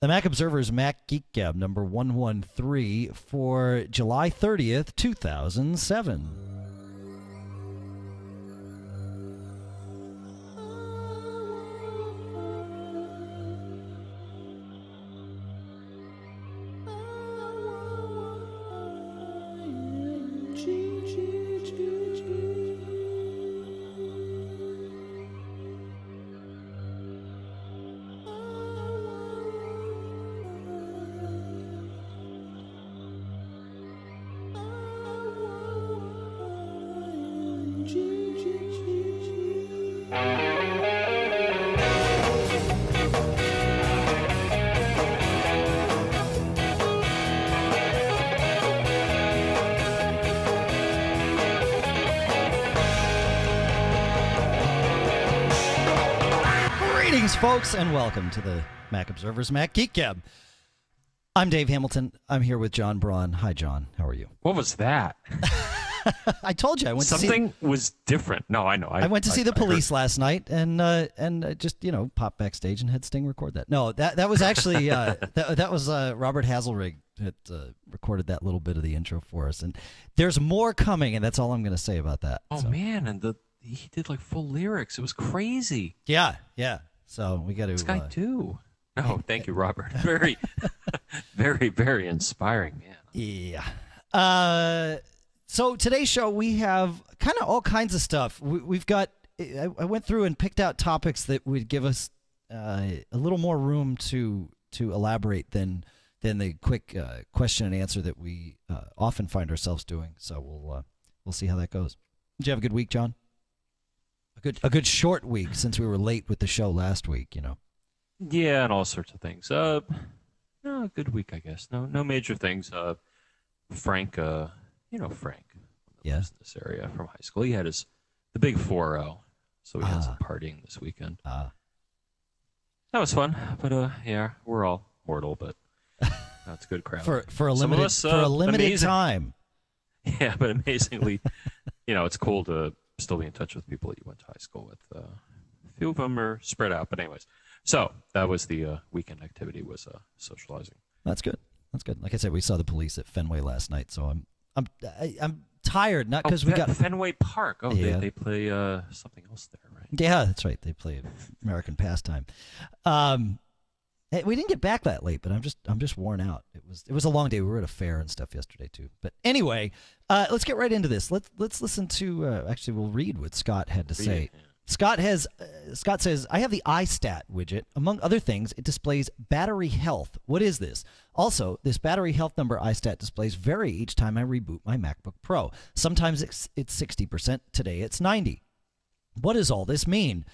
The Mac Observer's Mac Geek Gab number 113 for July 30th, 2007. Folks, and welcome to the Mac Observer's Mac Geek Gab. I'm Dave Hamilton. I'm here with John Braun. Hi, John. How are you? What was that? I told you I went Something to see. Something was different. No, I know. I, I went to see the I police last night, and uh, and uh, just you know pop backstage and had Sting record that. No, that that was actually uh, that that was uh, Robert Hazelrig that uh, recorded that little bit of the intro for us, and there's more coming, and that's all I'm going to say about that. Oh So, man, and the he did like full lyrics. It was crazy. yeah, yeah. So we got to. This guy Uh, too. No, thank you, Robert. Very, very, very inspiring, man. Yeah. Uh, so today's show we have kind of all kinds of stuff. We, we've got. I, I went through and picked out topics that would give us uh, a little more room to to elaborate than than the quick uh, question and answer that we uh, often find ourselves doing. So we'll uh, we'll see how that goes. Did you have a good week, John? A good a good short week since we were late with the show last week. You know. Yeah, and all sorts of things. Uh, no, good week, I guess. No, no major things. Uh, Frank, uh, you know Frank, Yes. Yeah. business area from high school. He had his the big four zero, so we had Ah. some partying this weekend. Uh, That was fun, but uh, yeah, we're all mortal, but that's good crowd. for for a limited us, for a uh, limited amazing. time. Yeah, but amazingly, you know, it's cool to still be in touch with people that you went to high school with. Uh, a few of them are spread out, but anyways. So that was the uh, weekend activity was uh, socializing. That's good. That's good. Like I said, we saw the police at Fenway last night, so I'm I'm I, I'm tired. Not because we Fe- got. Fenway Park. Oh, Yeah. they, they play uh, something else there, right? Yeah, that's right. They play American pastime. Um, we didn't get back that late, but I'm just I'm just worn out. It was it was a long day. We were at a fair and stuff yesterday too. But anyway, uh, let's get right into this. Let's let's listen to. Uh, actually, we'll read what Scott had to Read say. it, yeah. Scott has uh, Scott says I have the iStat widget. Among other things, it displays battery health. What is this? Also, this battery health number iStat displays vary each time I reboot my MacBook Pro. Sometimes it's it's 60%, today it's 90. What does all this mean?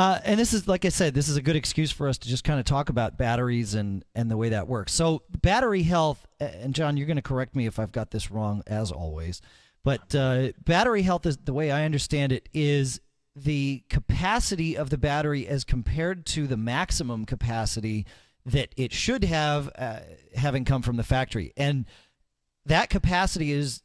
Uh, and this is like I said, this is a good excuse for us to just kind of talk about batteries and and the way that works. So, battery health and John, you're going to correct me if I've got this wrong as always. But uh, battery health is the way I understand it is the capacity of the battery as compared to the maximum capacity that it should have, uh, having come from the factory, and that capacity is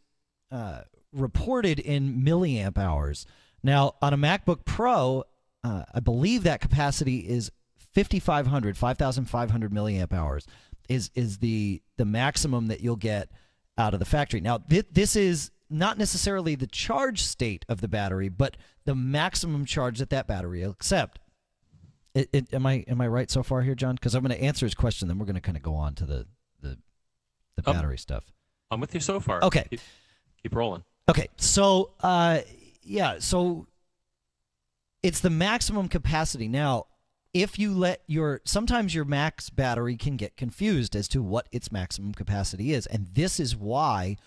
uh, reported in milliamp hours. Now, on a MacBook Pro, uh, I believe that capacity is 5500 5500 milliamp hours is is the the maximum that you'll get out of the factory. Now, thi- this is not necessarily the charge state of the battery, but the maximum charge that that battery will accept. It, it, am I am I right so far here, John? Because I'm going to answer his question, then we're going to kind of go on to the the, the Um, battery stuff. I'm with you so far. Okay. Keep, keep rolling. Okay, so uh, yeah, so it's the maximum capacity. Now, if you let your sometimes your max battery can get confused as to what its maximum capacity is, and this is why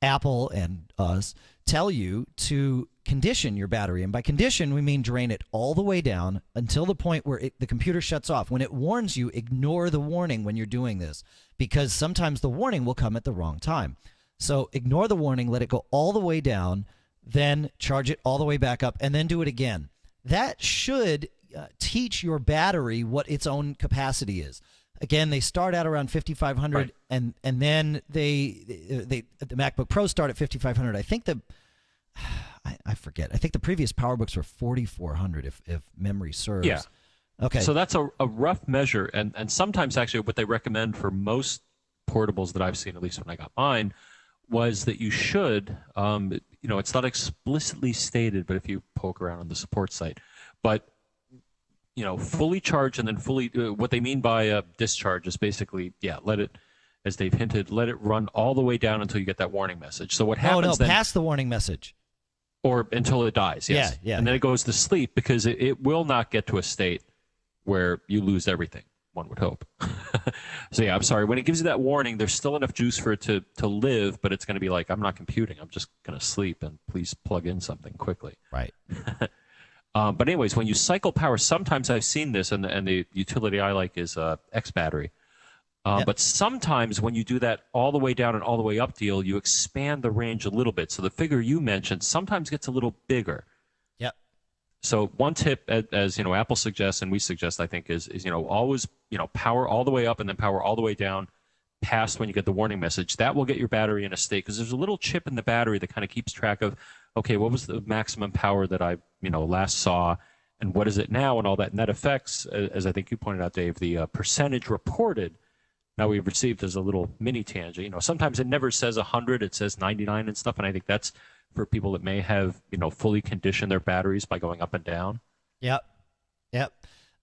Apple and us tell you to condition your battery. And by condition, we mean drain it all the way down until the point where it, the computer shuts off. When it warns you, ignore the warning when you're doing this because sometimes the warning will come at the wrong time. So ignore the warning, let it go all the way down, then charge it all the way back up, and then do it again. That should uh, teach your battery what its own capacity is. Again, they start out around 5500 Right. and and then they they the MacBook Pro start at 5500. I think the I, I forget. I think the previous PowerBooks were 4400 if if memory serves. Yeah. Okay. So that's a, a rough measure, and and sometimes actually what they recommend for most portables that I've seen, at least when I got mine, was that you should, um, you know, it's not explicitly stated, but if you poke around on the support site, but you know, fully charge and then fully. Uh, what they mean by uh, discharge is basically, yeah, let it, as they've hinted, let it run all the way down until you get that warning message. So what happens? oh no, then? past the warning message. or until it dies. Yes. Yeah, yeah, And then it goes to sleep because it, it will not get to a state where you lose everything. One would hope. so yeah, I'm sorry. When it gives you that warning, there's still enough juice for it to to live, but it's going to be like I'm not computing. I'm just going to sleep, and please plug in something quickly. Right. Um, but anyways, when you cycle power, sometimes I've seen this, and, and the utility I like is uh, X battery. Uh, Yep. But sometimes when you do that all the way down and all the way up deal, you expand the range a little bit. So the figure you mentioned sometimes gets a little bigger. So one tip, as, as you know, Apple suggests and we suggest, I think, is is you know always you know power all the way up and then power all the way down, past when you get the warning message. That will get your battery in a state because there's a little chip in the battery that kind of keeps track of, okay, what was the maximum power that I you know last saw, and what is it now, and all that. And that affects, as I think you pointed out, Dave, the uh, percentage reported. Now we've received as a little mini tangent. You know, sometimes it never says 100; it says 99 and stuff. And I think that's for people that may have you know fully conditioned their batteries by going up and down. Yep. Yep.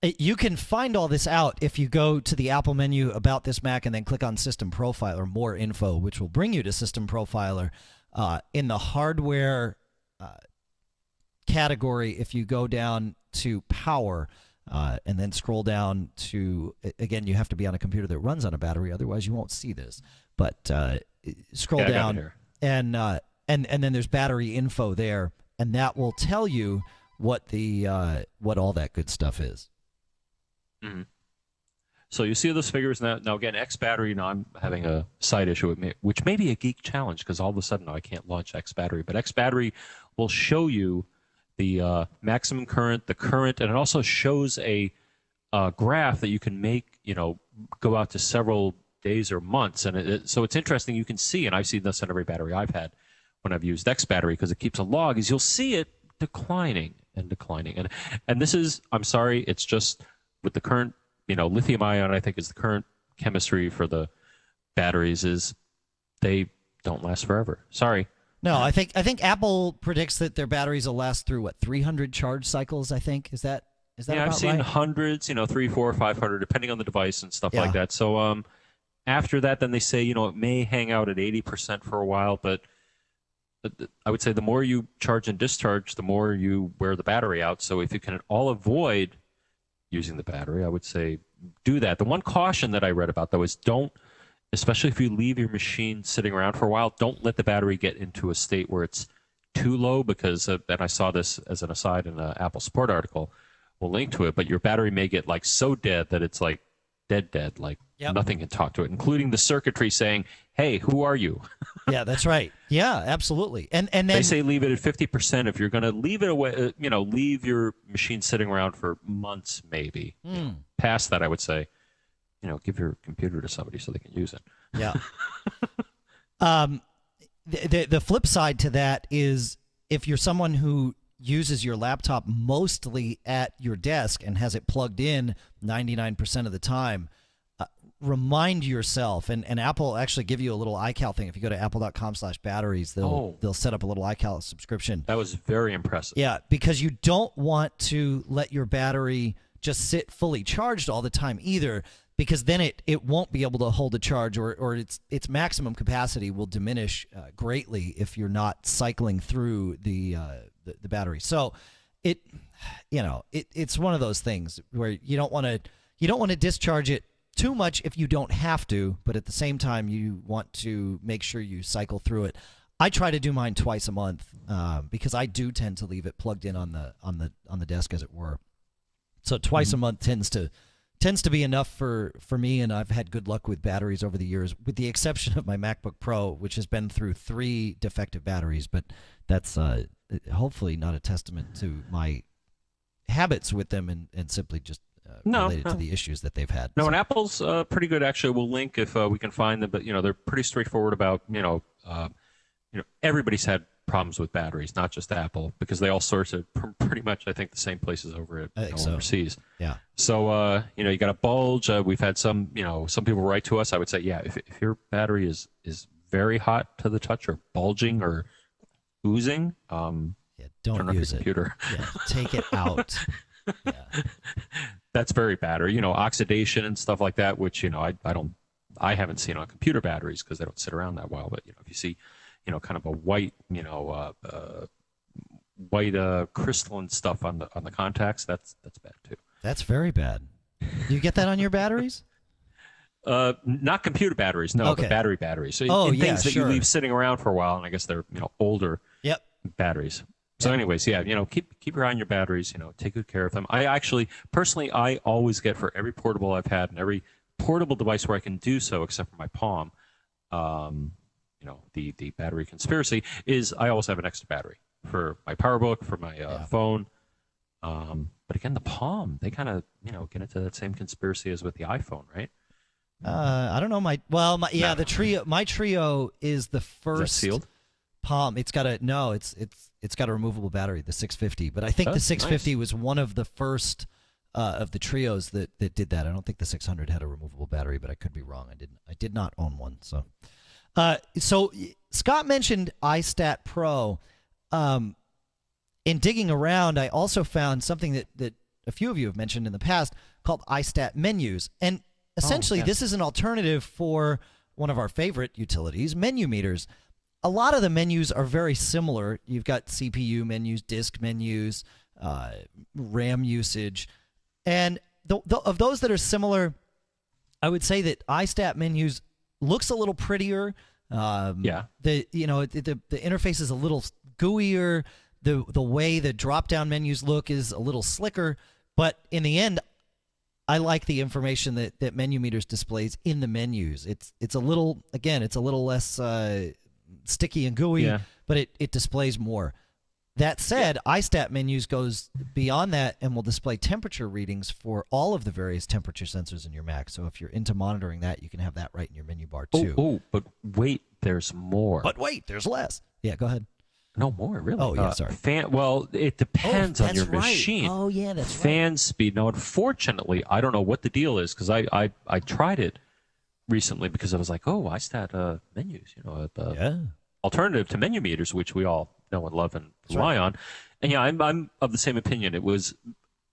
Uh, You can find all this out if you go to the Apple menu about this Mac and then click on System Profiler, more info, which will bring you to System Profiler. Uh, in the hardware uh, category, if you go down to Power uh, and then scroll down to, again, you have to be on a computer that runs on a battery, otherwise, you won't see this. But uh, scroll Yeah, I got it down and uh, and and then there's battery info there, and that will tell you what the uh, what all that good stuff is. So you see those figures now. Now again, X battery. Now I'm having a side issue with me, which may be a geek challenge because all of a sudden I can't launch X battery. But X battery will show you the uh, maximum current, the current, and it also shows a uh, graph that you can make. You know, go out to several days or months, and it, it- so it's interesting. You can see, and I've seen this on every battery I've had when I've used X battery because it keeps a log. Is you'll see it declining and declining, and and this is I'm sorry, it's just with the current you know lithium ion I think is the current chemistry for the batteries is they don't last forever. Sorry. No, I think I think Apple predicts that their batteries will last through what 300 charge cycles. I think is that is that yeah, I've seen right? hundreds, you know, three, four, five hundred, depending on the device and stuff Yeah. like that. So um, after that, then they say you know it may hang out at eighty percent for a while, but but I would say the more you charge and discharge, the more you wear the battery out. So if you can at all avoid using the battery, I would say do that. The one caution that I read about though is don't, especially if you leave your machine sitting around for a while, don't let the battery get into a state where it's too low because, uh, and I saw this as an aside in an Apple Support article. We'll link to it, but your battery may get like so dead that it's like dead, dead, like Yep. nothing can talk to it, including the circuitry saying, "Hey, who are you?" yeah, that's right. Yeah, absolutely. And and then they say leave it at 50% if you're going to leave it away uh, you know leave your machine sitting around for months maybe Hmm. past that i would say you know give your computer to somebody so they can use it Yeah. um, the, the the flip side to that is if you're someone who uses your laptop mostly at your desk and has it plugged in 99% of the time, uh, remind yourself and, and Apple actually give you a little iCal thing. If you go to apple.com slash batteries, they'll Oh. they'll set up a little iCal subscription. that was very impressive Yeah, because you don't want to let your battery just sit fully charged all the time either, because then it, it won't be able to hold a charge or, or its its maximum capacity will diminish uh, greatly if you're not cycling through the, uh, the the battery. So it you know it, it's one of those things where you don't want to you don't want to discharge it too much if you don't have to, but at the same time you want to make sure you cycle through it. I try to do mine twice a month uh, because I do tend to leave it plugged in on the on the on the desk, as it were. So twice a month tends to tends to be enough for for me, and I've had good luck with batteries over the years, with the exception of my MacBook Pro, which has been through three defective batteries. But that's uh, hopefully not a testament to my habits with them, and and simply just uh, No, related no. to the issues that they've had. no So- and apple's uh, pretty good actually we'll link if uh, we can find them but you know they're pretty straightforward about you know uh, you know everybody's had problems with batteries, not just Apple, because they all source it from pretty much, I think, the same places over at you know, so. overseas. Yeah. So uh, you know, you got a bulge. Uh, we've had some, you know, some people write to us. I would say, yeah, if, if your battery is is very hot to the touch, or bulging, or oozing, um, Yeah. Don't use it. computer. Yeah. Take it out. yeah. That's very bad. Or you know, oxidation and stuff like that, which you know, I I don't, I haven't seen on computer batteries because they don't sit around that well. But you know, if you see, you know, kind of a white, you know, uh, uh, white uh, crystalline stuff on the on the contacts, that's that's bad too. That's very bad. You get that on your batteries? Uh, not computer batteries, no, Okay. but battery batteries. So Oh, yeah, things that sure. you leave sitting around for a while, and I guess they're you know older Yep. batteries. So, anyways, yeah, you know, keep keep your eye on your batteries. You know, take good care of them. I actually, personally, I always get for every portable I've had and every portable device where I can do so, except for my Palm. Um, you know, the the battery conspiracy is I always have an extra battery for my PowerBook, for my uh, Yeah. phone. Um, but again, the Palm, they kind of you know get into that same conspiracy as with the iPhone, right? Uh, I don't know. My well, my, yeah, No. the Treo. My Treo is the Is first sealed? Palm. It's got a no. It's it's it's got a removable battery, the 650. But I think Oh, the nice. 650 was one of the first uh, of the Treos that that did that. I don't think the 600 had a removable battery, but I could be wrong. I didn't. I did not own one. So, uh, so Scott mentioned iStat Pro. Um, in digging around, I also found something that that a few of you have mentioned in the past called iStat menus, and essentially yes. this is an alternative for one of our favorite utilities, MenuMeters. A lot of the menus are very similar. You've got CPU menus, disk menus, uh, RAM usage, and the, the, of those that are similar, I would say that iStat menus looks a little prettier. Um, Yeah. The you know the, the the interface is a little gooier. The the way the drop down menus look is a little slicker. But in the end, I like the information that that MenuMeters displays in the menus. It's it's a little again, it's a little less uh, sticky and gooey, Yeah. but it it displays more. That said, iStat menus goes beyond that and will display temperature readings for all of the various temperature sensors in your Mac. So if you're into monitoring that, you can have that right in your menu bar Oh, too. oh, but wait, there's more. But wait, there's less. Yeah, go ahead. No more, really. Oh, yeah, Uh, sorry. Fan. Well, it depends on that's your right. machine. Oh, yeah, that's right. fan speed. Now, unfortunately, I don't know what the deal is because I, I I tried it recently because I was like, oh, iStat uh, menus, you know, uh, Yeah. alternative to MenuMeters, which we all know and love and rely on. And yeah, I'm I'm of the same opinion. It was,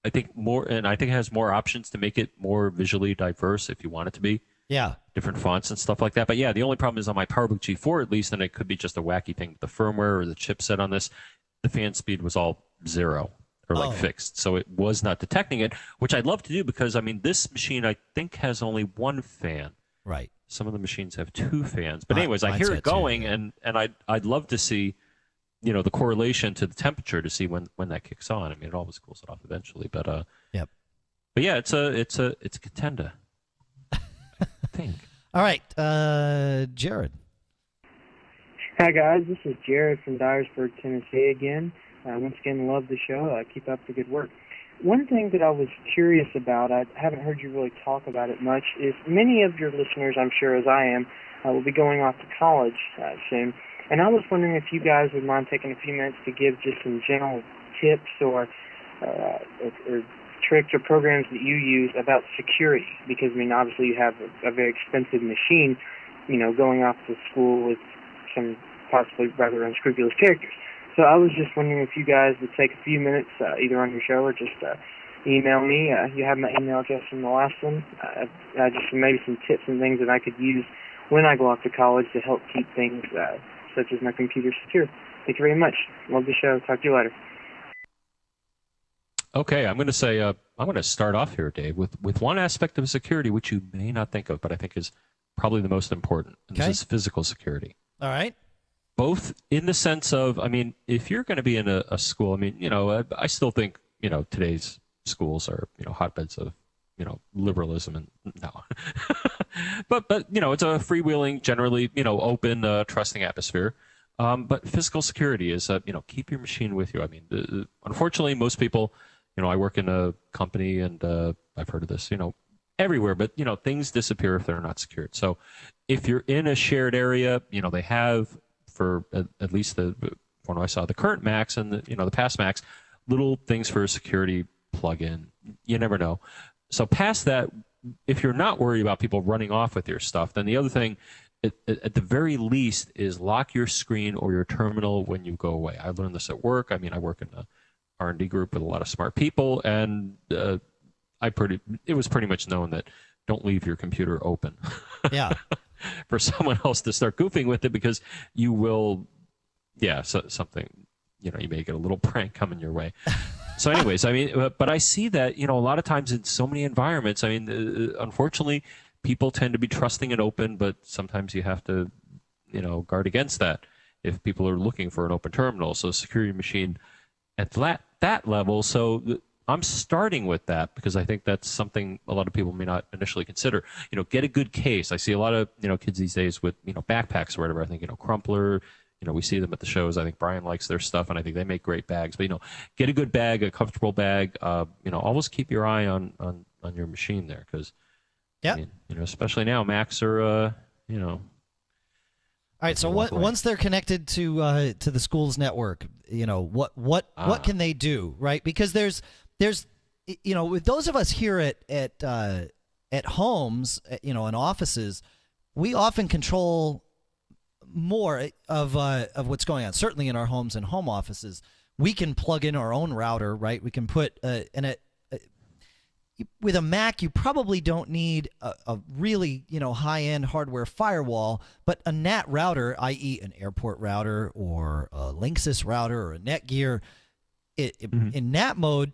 I think more, and I think it has more options to make it more visually diverse if you want it to be Yeah. different fonts and stuff like that. But yeah, the only problem is on my PowerBook G4 at least, and it could be just a wacky thing with the firmware or the chipset on this. The fan speed was all zero or like Oh. fixed, so it was not detecting it, which I'd love to do because I mean this machine I think has only one fan. Right. Some of the machines have two fans, but anyways, I mine's hear it going, yeah. and and I'd I'd love to see. You know the correlation to the temperature to see when, when that kicks on. I mean, it always cools it off eventually, but uh, Yep. but yeah, it's a it's a it's a contender. I think. All right, uh, Jared. Hi guys, this is Jared from Dyersburg, Tennessee again. Uh, once again, love the show. Uh, keep up the good work. One thing that I was curious about, I haven't heard you really talk about it much, is many of your listeners, I'm sure as I am, uh, will be going off to college uh, soon. And I was wondering if you guys would mind taking a few minutes to give just some general tips or, uh, or, or tricks or programs that you use about security. Because, I mean, obviously you have a, a very expensive machine, you know, going off to school with some possibly rather unscrupulous characters. So I was just wondering if you guys would take a few minutes, uh, either on your show or just uh, email me. Uh, you have my email address from the last one. Uh, uh, just maybe some tips and things that I could use when I go off to college to help keep things uh, such as my computer secure. Thank you very much. Love the show. Talk to you later. Okay, I'm going to say uh, I'm going to start off here, Dave, with with one aspect of security which you may not think of, but I think is probably the most important. And Okay. This is physical security. All right. Both in the sense of, I mean, if you're going to be in a, a school, I mean, you know, I, I still think, you know, today's schools are, you know, hotbeds of, you know, liberalism and no, but but you know, it's a freewheeling, generally, you know, open, uh, trusting atmosphere. Um, but physical security is, uh, you know, keep your machine with you. I mean, the, unfortunately, most people, you know, I work in a company and uh, I've heard of this, you know, everywhere, but you know, things disappear if they're not secured. So if you're in a shared area, you know, they have for at, at least the when I saw the current Macs and the you know the past Macs, little things for security plug-in. You never know. So past that, if you're not worried about people running off with your stuff, then the other thing, at, at the very least, is lock your screen or your terminal when you go away. I learned this at work. I mean, I work in a R&D group with a lot of smart people, and uh, I pretty it was pretty much known that don't leave your computer open. Yeah. for someone else to start goofing with it because you will, yeah, so, something, you know, you may get a little prank coming your way. so, anyways, I mean, but, but I see that, you know, a lot of times in so many environments, I mean, uh, unfortunately, people tend to be trusting and open, but sometimes you have to, you know, guard against that if people are looking for an open terminal. So, security machine at that, that level. So, I'm starting with that because I think that's something a lot of people may not initially consider. You know, get a good case. I see a lot of you know kids these days with you know backpacks or whatever. I think you know Crumpler. You know, we see them at the shows. I think Brian likes their stuff, and I think they make great bags. But you know, get a good bag, a comfortable bag. Uh, you know, always keep your eye on on on your machine there because, yeah, I mean, you know, especially now Macs are uh, you know all right. So what, once they're connected to uh, to the school's network, you know what what ah. what can they do, right? Because there's there's you know with those of us here at at uh, at homes you know in offices we often control more of uh, of what's going on certainly in our homes and home offices we can plug in our own router right we can put uh, in a with a Mac, you probably don't need a, a really you know high end hardware firewall, but a NAT router, i.e., an airport router or a Linksys router or a Netgear, it, mm-hmm. in NAT mode,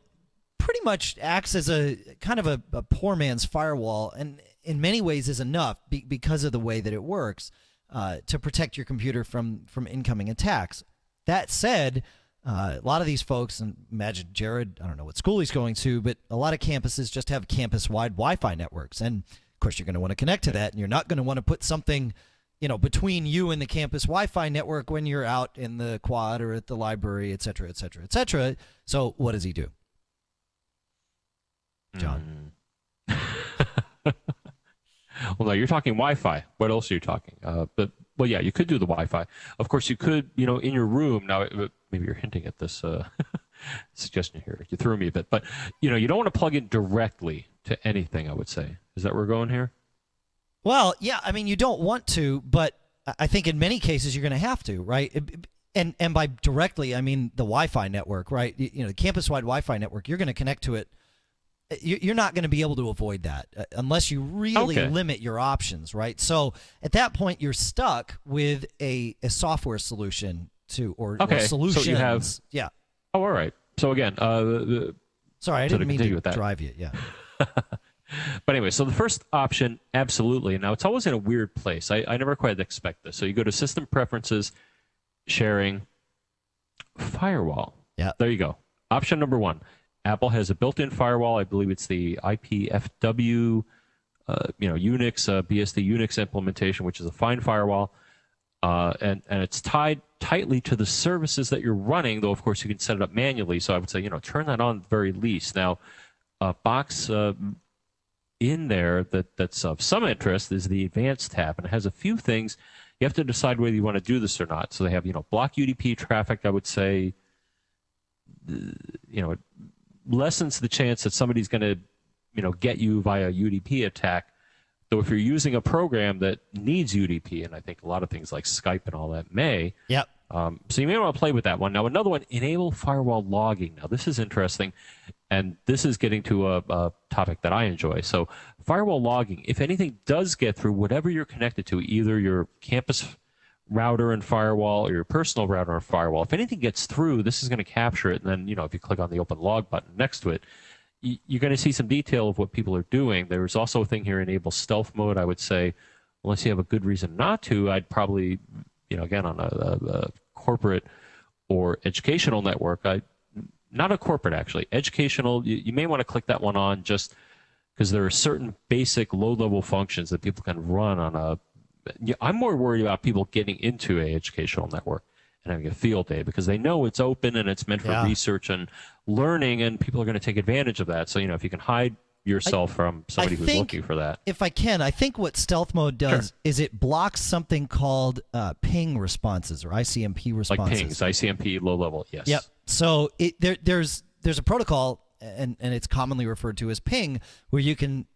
pretty much acts as a kind of a, a poor man's firewall, and in many ways is enough be, because of the way that it works uh, to protect your computer from from incoming attacks. That said, uh, a lot of these folks, and imagine Jared, I don't know what school he's going to, but a lot of campuses just have campus-wide Wi-Fi networks, and of course you're going to want to connect to that, and you're not going to want to put something you know between you and the campus wi-fi network when you're out in the quad or at the library et cetera et cetera et cetera so what does he do John. Mm. well, no, you're talking Wi-Fi. What else are you talking? Uh, but well, yeah, you could do the Wi-Fi. Of course, you could, you know, in your room. Now, maybe you're hinting at this uh, suggestion here. You threw me a bit, but you know, you don't want to plug in directly to anything. I would say. Is that where we're going here? Well, yeah. I mean, you don't want to, but I think in many cases you're going to have to, right? And and by directly, I mean the Wi-Fi network, right? You know, the campus-wide Wi-Fi network. You're going to connect to it you're not going to be able to avoid that uh, unless you really okay. limit your options, right? So at that point, you're stuck with a, a software solution to or, okay. or solutions. So you have, yeah. Oh, all right. So again, uh, the, sorry, I didn't mean to drive you. Yeah. but anyway, so the first option, absolutely. Now it's always in a weird place. I, I never quite expect this. So you go to System Preferences, Sharing, Firewall. Yeah. There you go. Option number one Apple has a built-in firewall. I believe it's the IPFW, uh, you know, Unix uh, BSD Unix implementation, which is a fine firewall, uh, and and it's tied tightly to the services that you're running. Though of course you can set it up manually. So I would say you know turn that on at the very least. Now, a box uh, in there that that's of some interest is the Advanced tab, and it has a few things. You have to decide whether you want to do this or not. So they have you know block UDP traffic. I would say you know lessens the chance that somebody's going to, you know, get you via UDP attack. Though if you're using a program that needs UDP, and I think a lot of things like Skype and all that may, yep. Um, so you may want to play with that one. Now another one, enable firewall logging. Now this is interesting, and this is getting to a, a topic that I enjoy. So firewall logging, if anything does get through whatever you're connected to, either your campus router and firewall or your personal router and firewall. If anything gets through, this is going to capture it. And then, you know, if you click on the open log button next to it, you're going to see some detail of what people are doing. There's also a thing here, enable stealth mode. I would say, unless you have a good reason not to, I'd probably, you know, again, on a, a, corporate or educational network, I, not a corporate actually, educational, you, you may want to click that one on just because there are certain basic low level functions that people can run on a I'm more worried about people getting into a educational network and having a field day because they know it's open and it's meant for yeah. research and learning, and people are going to take advantage of that. So you know, if you can hide yourself from somebody who's think- looking for that. If I can, I think what stealth mode does is it blocks something called uh, ping responses or ICMP responses. Like pings, ICMP, low level. Yes. Yep. So it there there's there's a protocol and and it's commonly referred to as ping where you can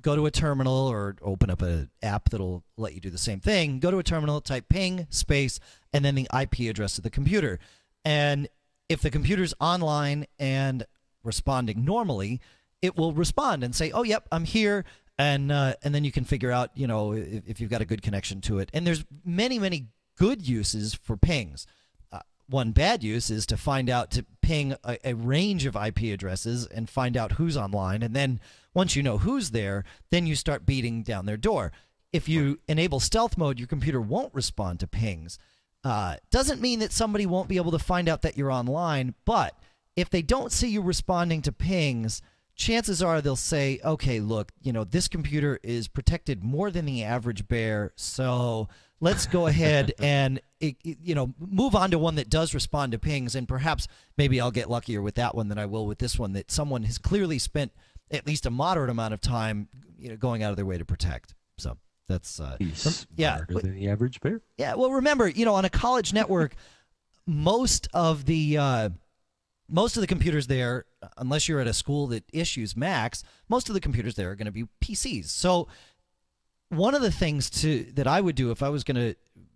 go to a terminal or open up an app that'll let you do the same thing. Go to a terminal, type ping space and then the IP address of the computer. And if the computer's online and responding normally, it will respond and say, "Oh, yep, I'm here." And uh, and then you can figure out, you know, if, if you've got a good connection to it. And there's many many good uses for pings. Uh, one bad use is to find out to ping a, a range of IP addresses and find out who's online. And then once you know who's there, then you start beating down their door. If you enable stealth mode, your computer won't respond to pings. Uh, doesn't mean that somebody won't be able to find out that you're online, but if they don't see you responding to pings, chances are they'll say, okay, look, you know, this computer is protected more than the average bear, so let's go ahead and, it, it- you know, move on to one that does respond to pings, and perhaps maybe I'll get luckier with that one than I will with this one that someone has clearly spent at least a moderate amount of time, you know, going out of their way to protect. So that's, uh, He's yeah, than the average bear. yeah, well, remember, you know, on a college network, most of the uh, most of the computers there, unless you're at a school that issues Macs, most of the computers there are going to be PCs. So, one of the things to that I would do if I was going to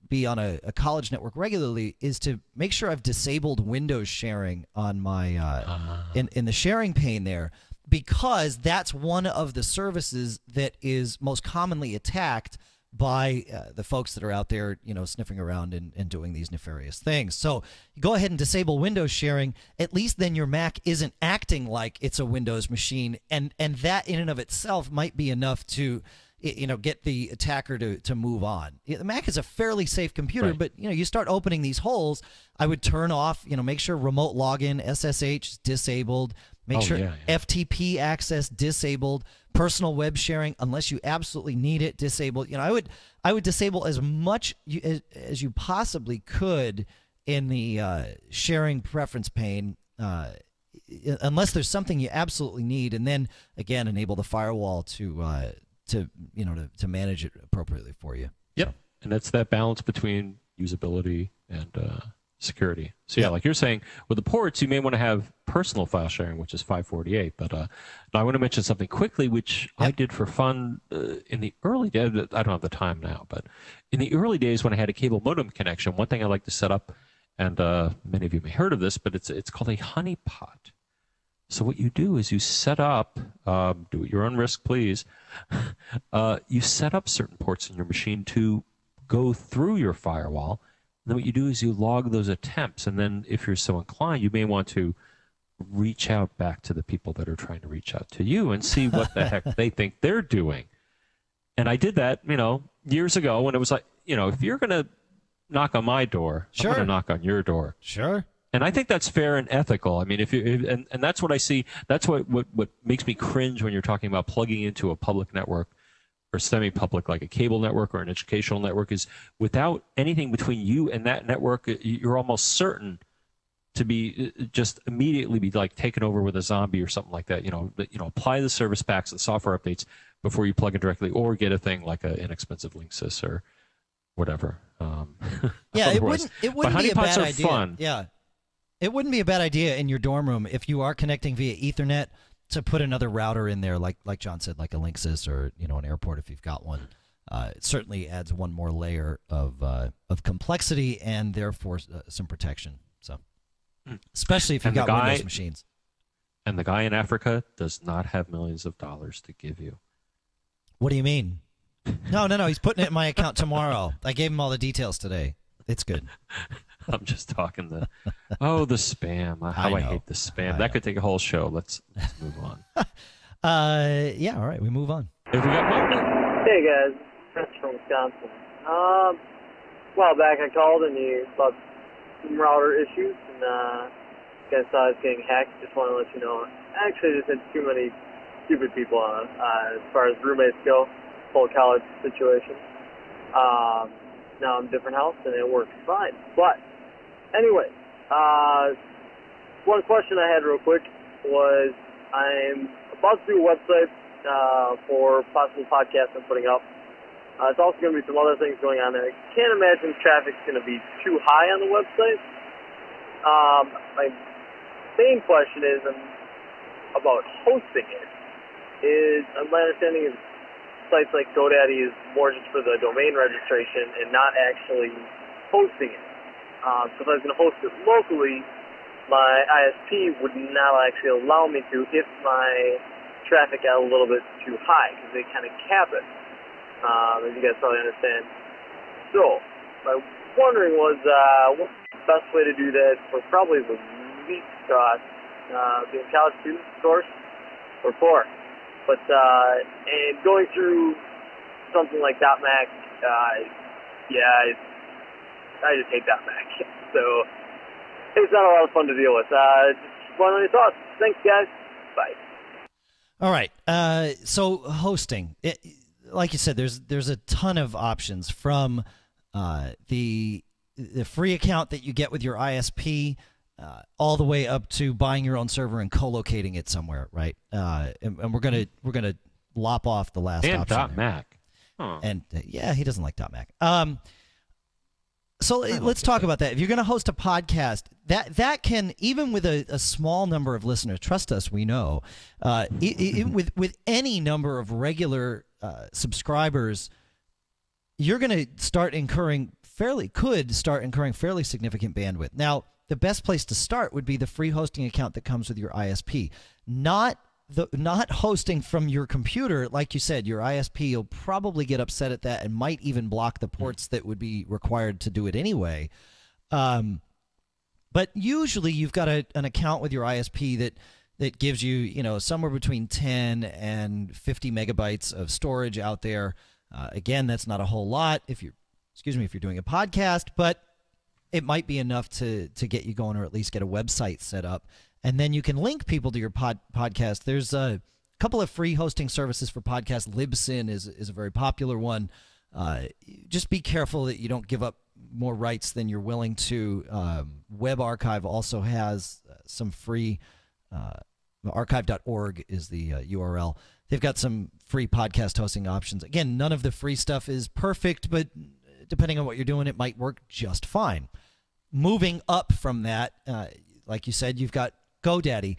be on a, a college network regularly is to make sure I've disabled Windows sharing on my uh, in in the sharing pane there because that's one of the services that is most commonly attacked by uh, the folks that are out there, you know, sniffing around and, and doing these nefarious things. So go ahead and disable Windows sharing. At least then your Mac isn't acting like it's a Windows machine, and and that in and of itself might be enough to you know get the attacker to, to move on the mac is a fairly safe computer Right. but you know you start opening these holes i would turn off you know make sure remote login ssh is disabled make Oh, sure yeah, yeah. ftp access disabled personal web sharing unless you absolutely need it disabled you know i would i would disable as much you, as, as you possibly could in the uh, sharing preference pane uh, unless there's something you absolutely need, and then again enable the firewall to uh, to you know to, to manage it appropriately for you. Yep. And that's that balance between usability and uh, security. So yeah, like you're saying, with the ports, you may want to have personal file sharing, which is 548. But uh, now I want to mention something quickly, which I did for fun uh, in the early days. I don't have the time now, but in the early days when I had a cable modem connection, one thing I like to set up, and uh, many of you may have heard of this, but it's it's called a honeypot. So what you do is you set up, um, do it your own risk, please. Uh, you set up certain ports in your machine to go through your firewall. And then what you do is you log those attempts, and then if you're so inclined, you may want to reach out back to the people that are trying to reach out to you and see what the heck they think they're doing. And I did that, you know, years ago when it was like, you know, if you're gonna knock on my door, I'm Sure. gonna knock on your door Sure. and I think that's fair and ethical. I mean, if you if, and and that's what I see. That's what what what makes me cringe when you're talking about plugging into a public network or semi-public like a cable network or an educational network is without anything between you and that network, you're almost certain to be uh, just immediately be like taken over with a zombie or something like that. You know, you know, apply the service packs and software updates before you plug in directly, or get a thing like an inexpensive Linksys or whatever. Um, Yeah, it wouldn't it wouldn't but be a bad idea. fun. Yeah. It wouldn't be a bad idea in your dorm room if you are connecting via Ethernet to put another router in there, like like John said, like a Linksys or you know an airport if you've got one. Uh, it certainly adds one more layer of uh, of complexity and therefore uh, some protection. So, especially if you've Hmm. Got guy- Windows machines. And the guy in Africa does not have millions of dollars to give you. What do you mean? No, no, no. He's putting it in my account tomorrow. I gave him all the details today. It's good. I'm just talking the oh the spam. How I, know. hate the spam. I that know. could take a whole show. Let's let's move on. Uh, yeah. All right, we move on. Have we got one? Hey guys, Chris from Wisconsin. Um, a while back I called and you about some router issues and uh, guys thought I was getting hacked. Just want to let you know. I actually just had too many stupid people on it uh, as far as roommates go. Full college situation. Um, now I'm different house and it works fine. But anyway, uh, one question I had real quick was I'm about to do a website uh, for possible podcasts I'm putting up. Uh, there's also going to be some other things going on there. I can't imagine traffic's going to be too high on the website. Um, my main question is um, about hosting it. Is uh, my understanding is sites like GoDaddy is more just for the domain registration and not actually hosting it. Um, so if I was going to host it locally, my ISP would not actually allow me to if my traffic got a little bit too high because they kind of cap it, um, as you guys probably understand. So my wondering was uh, what's the best way to do that for probably the least cost, uh, being college student, of course, or poor. But uh, and going through something like .Mac, uh, yeah, I, I just hate that .Mac. So it's not a lot of fun to deal with. Uh, just want any thoughts. Thanks, guys. Bye. All right. Uh, so hosting, it, like you said, there's there's a ton of options from uh, the the free account that you get with your ISP. Uh, all the way up to buying your own server and co-locating it somewhere, right? Uh, and, and, we're gonna we're gonna lop off the last and option. dot there. Mac. Huh. And uh, yeah, he doesn't like dot Mac. Um, so like let's talk about that. If you're going to host a podcast, that that can even with a, a small number of listeners, trust us, we know. Uh, i i with with any number of regular uh, subscribers, you're going to start incurring fairly could start incurring fairly significant bandwidth. Now, the best place to start would be the free hosting account that comes with your ISP, not the not hosting from your computer. Like you said, your ISP will probably get upset at that and might even block the ports that would be required to do it anyway. Um, but usually, you've got a, an account with your ISP that that gives you, you know, somewhere between 10 and 50 megabytes of storage out there. Uh, again, that's not a whole lot if you're, excuse me, if you're doing a podcast, but it might be enough to to get you going or at least get a website set up. And then you can link people to your pod, podcast. There's a couple of free hosting services for podcasts. Libsyn is is a very popular one. Uh, just be careful that you don't give up more rights than you're willing to. Um, Web Archive also has uh, some free. Uh, archive.org is the uh, URL. They've got some free podcast hosting options. Again, none of the free stuff is perfect, but depending on what you're doing, it might work just fine. Moving up from that, uh, like you said, you've got GoDaddy.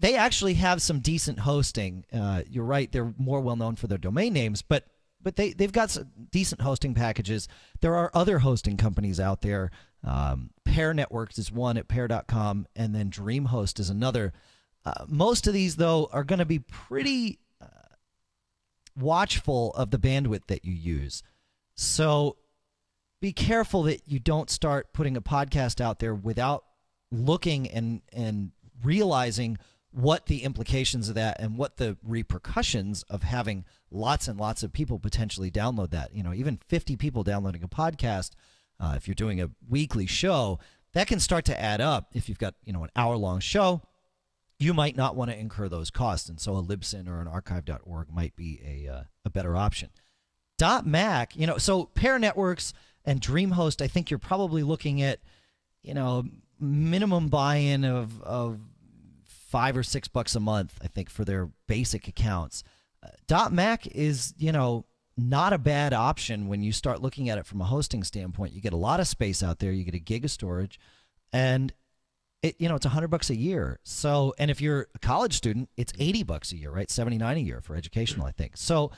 They actually have some decent hosting. Uh, you're right; they're more well known for their domain names, but but they they've got some decent hosting packages. There are other hosting companies out there. Um, Pair Networks is one at pair.com, and then DreamHost is another. Uh, most of these, though, are going to be pretty uh, watchful of the bandwidth that you use. So be careful that you don't start putting a podcast out there without looking and and realizing what the implications of that and what the repercussions of having lots and lots of people potentially download that. You know, even 50 people downloading a podcast, uh, if you're doing a weekly show, that can start to add up. If you've got, you know, an hour long show, you might not want to incur those costs. And so a Libsyn or an archive.org might be a, uh, a better option. Dot .Mac, you know, so Pair Networks and DreamHost, I think you're probably looking at, you know, minimum buy-in of, of five or six bucks a month, I think, for their basic accounts. Uh, .Mac is, you know, not a bad option when you start looking at it from a hosting standpoint. You get a lot of space out there. You get a gig of storage, and it, you know, it's a hundred bucks a year. So, and if you're a college student, it's eighty bucks a year, right? Seventy nine a year for educational, I think. So,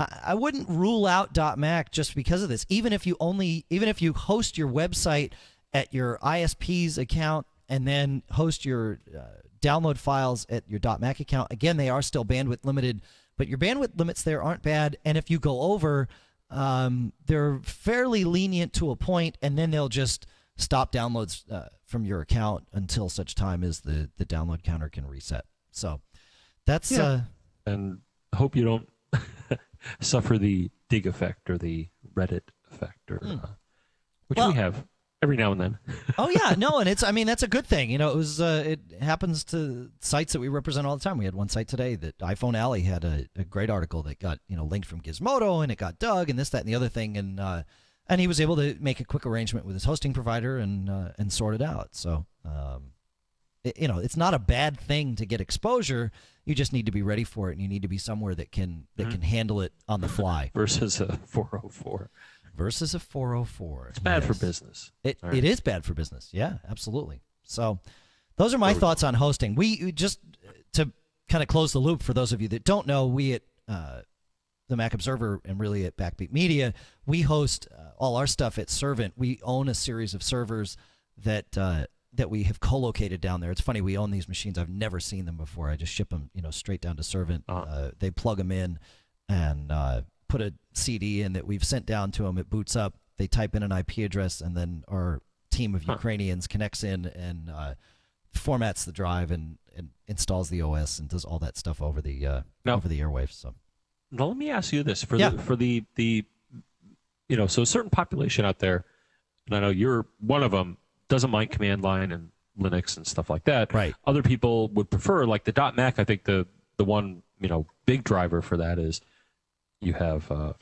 I, I wouldn't rule out .Mac just because of this. Even if you only, even if you host your website at your ISP's account and then host your uh, download files at your .Mac account, again, they are still bandwidth limited, but your bandwidth limits there aren't bad. And if you go over, um, they're fairly lenient to a point, and then they'll just stop downloads uh, from your account until such time as the the download counter can reset. So that's Yeah. uh, and hope you don't suffer the Digg effect or the Reddit effect, or uh, which Hmm. Well- we have every now and then. oh yeah, no, and it's I mean that's a good thing. You know, it was uh, it happens to sites that we represent all the time. We had one site today that iPhone Alley had a, a great article that got you know linked from Gizmodo and it got dug and this that and the other thing and uh, and he was able to make a quick arrangement with his hosting provider and uh, and sort it out. So um, it- you know, it's not a bad thing to get exposure. You just need to be ready for it, and you need to be somewhere that can that Mm-hmm. can handle it on the fly. versus a 404. Versus a 404. It's bad for business. It right. it is bad for business. Yeah, absolutely. So, those are my thoughts on hosting. We just to kind of close the loop for those of you that don't know, we at uh, the Mac Observer and really at Backbeat Media, we host uh, all our stuff at ServInt. We own a series of servers that uh, that we have co-located down there. It's funny we own these machines. I've never seen them before. I just ship them, you know, straight down to ServInt. Uh-huh. Uh, they plug them in and uh, put a CD in that we've sent down to them. It boots up. They type in an IP address, and then our team of Huh. Ukrainians connects in and uh, formats the drive and, and installs the OS and does all that stuff over the uh, Now- over the airwaves. So Now let me ask you this: for Yeah. the for the the you know, so a certain population out there, and I know you're one of them, doesn't mind command line and Linux and stuff like that. Right. Other people would prefer like the .Mac. I think the the one you know big driver for that is you have uh,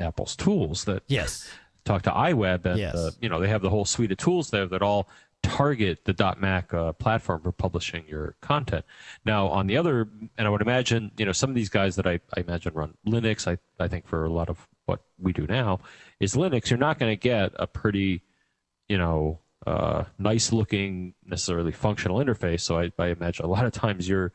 Apple's tools that yes, talk to iWeb, and Yes. uh, you know they have the whole suite of tools there that all target the .Mac uh, platform for publishing your content. Now, on the other, and I would imagine, you know, some of these guys that I, I imagine run Linux. I I think for a lot of what we do now is Linux. You're not going to get a pretty, you know, uh, nice looking necessarily functional interface. So I, I imagine a lot of times you're,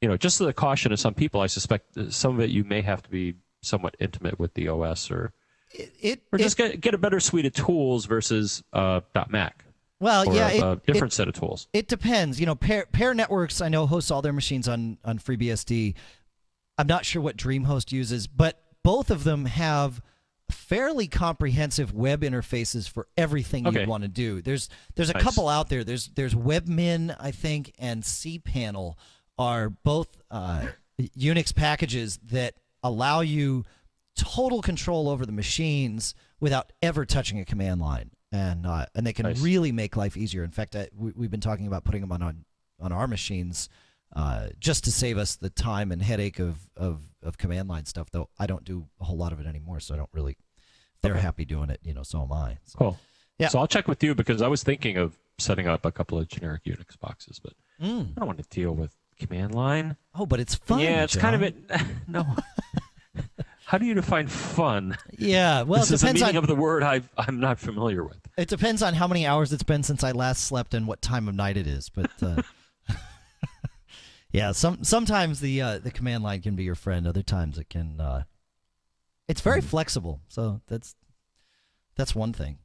you know, just to the caution of some people, I suspect some of it you may have to be somewhat intimate with the OS or it, it, or it- just get get a better suite of tools versus uh, .Mac well, or yeah, a, it, a it- different set of tools. It depends. You know, Pair, Pair Networks, I know, hosts all their machines on, on FreeBSD. I'm not sure what DreamHost uses, but both of them have fairly comprehensive web interfaces for everything Okay. you'd want to do. There's there's a Nice. couple out there. There's there's WebMin, I think, and cPanel are both uh, Unix packages that allow you total control over the machines without ever touching a command line, and uh, and they can Nice. really make life easier. In fact, I, we, we've been talking about putting them on on, on our machines uh, just to save us the time and headache of, of of command line stuff. Though I don't do a whole lot of it anymore, so I don't really. They're happy doing it, you know. So am I. So. Cool. Yeah. So I'll check with you because I was thinking of setting up a couple of generic Unix boxes, but Mm. I don't want to deal with command line. Oh, but it's fun. yeah, it's kind of it. no. How do you define fun? Yeah, well, this it is a depends meaning on of the word I, I'm not familiar with. it depends on how many hours it's been since I last slept and what time of night it is. But uh, yeah, some sometimes the uh, the command line can be your friend. Other times it can. Uh, it's very Hmm. flexible, so that's that's one thing.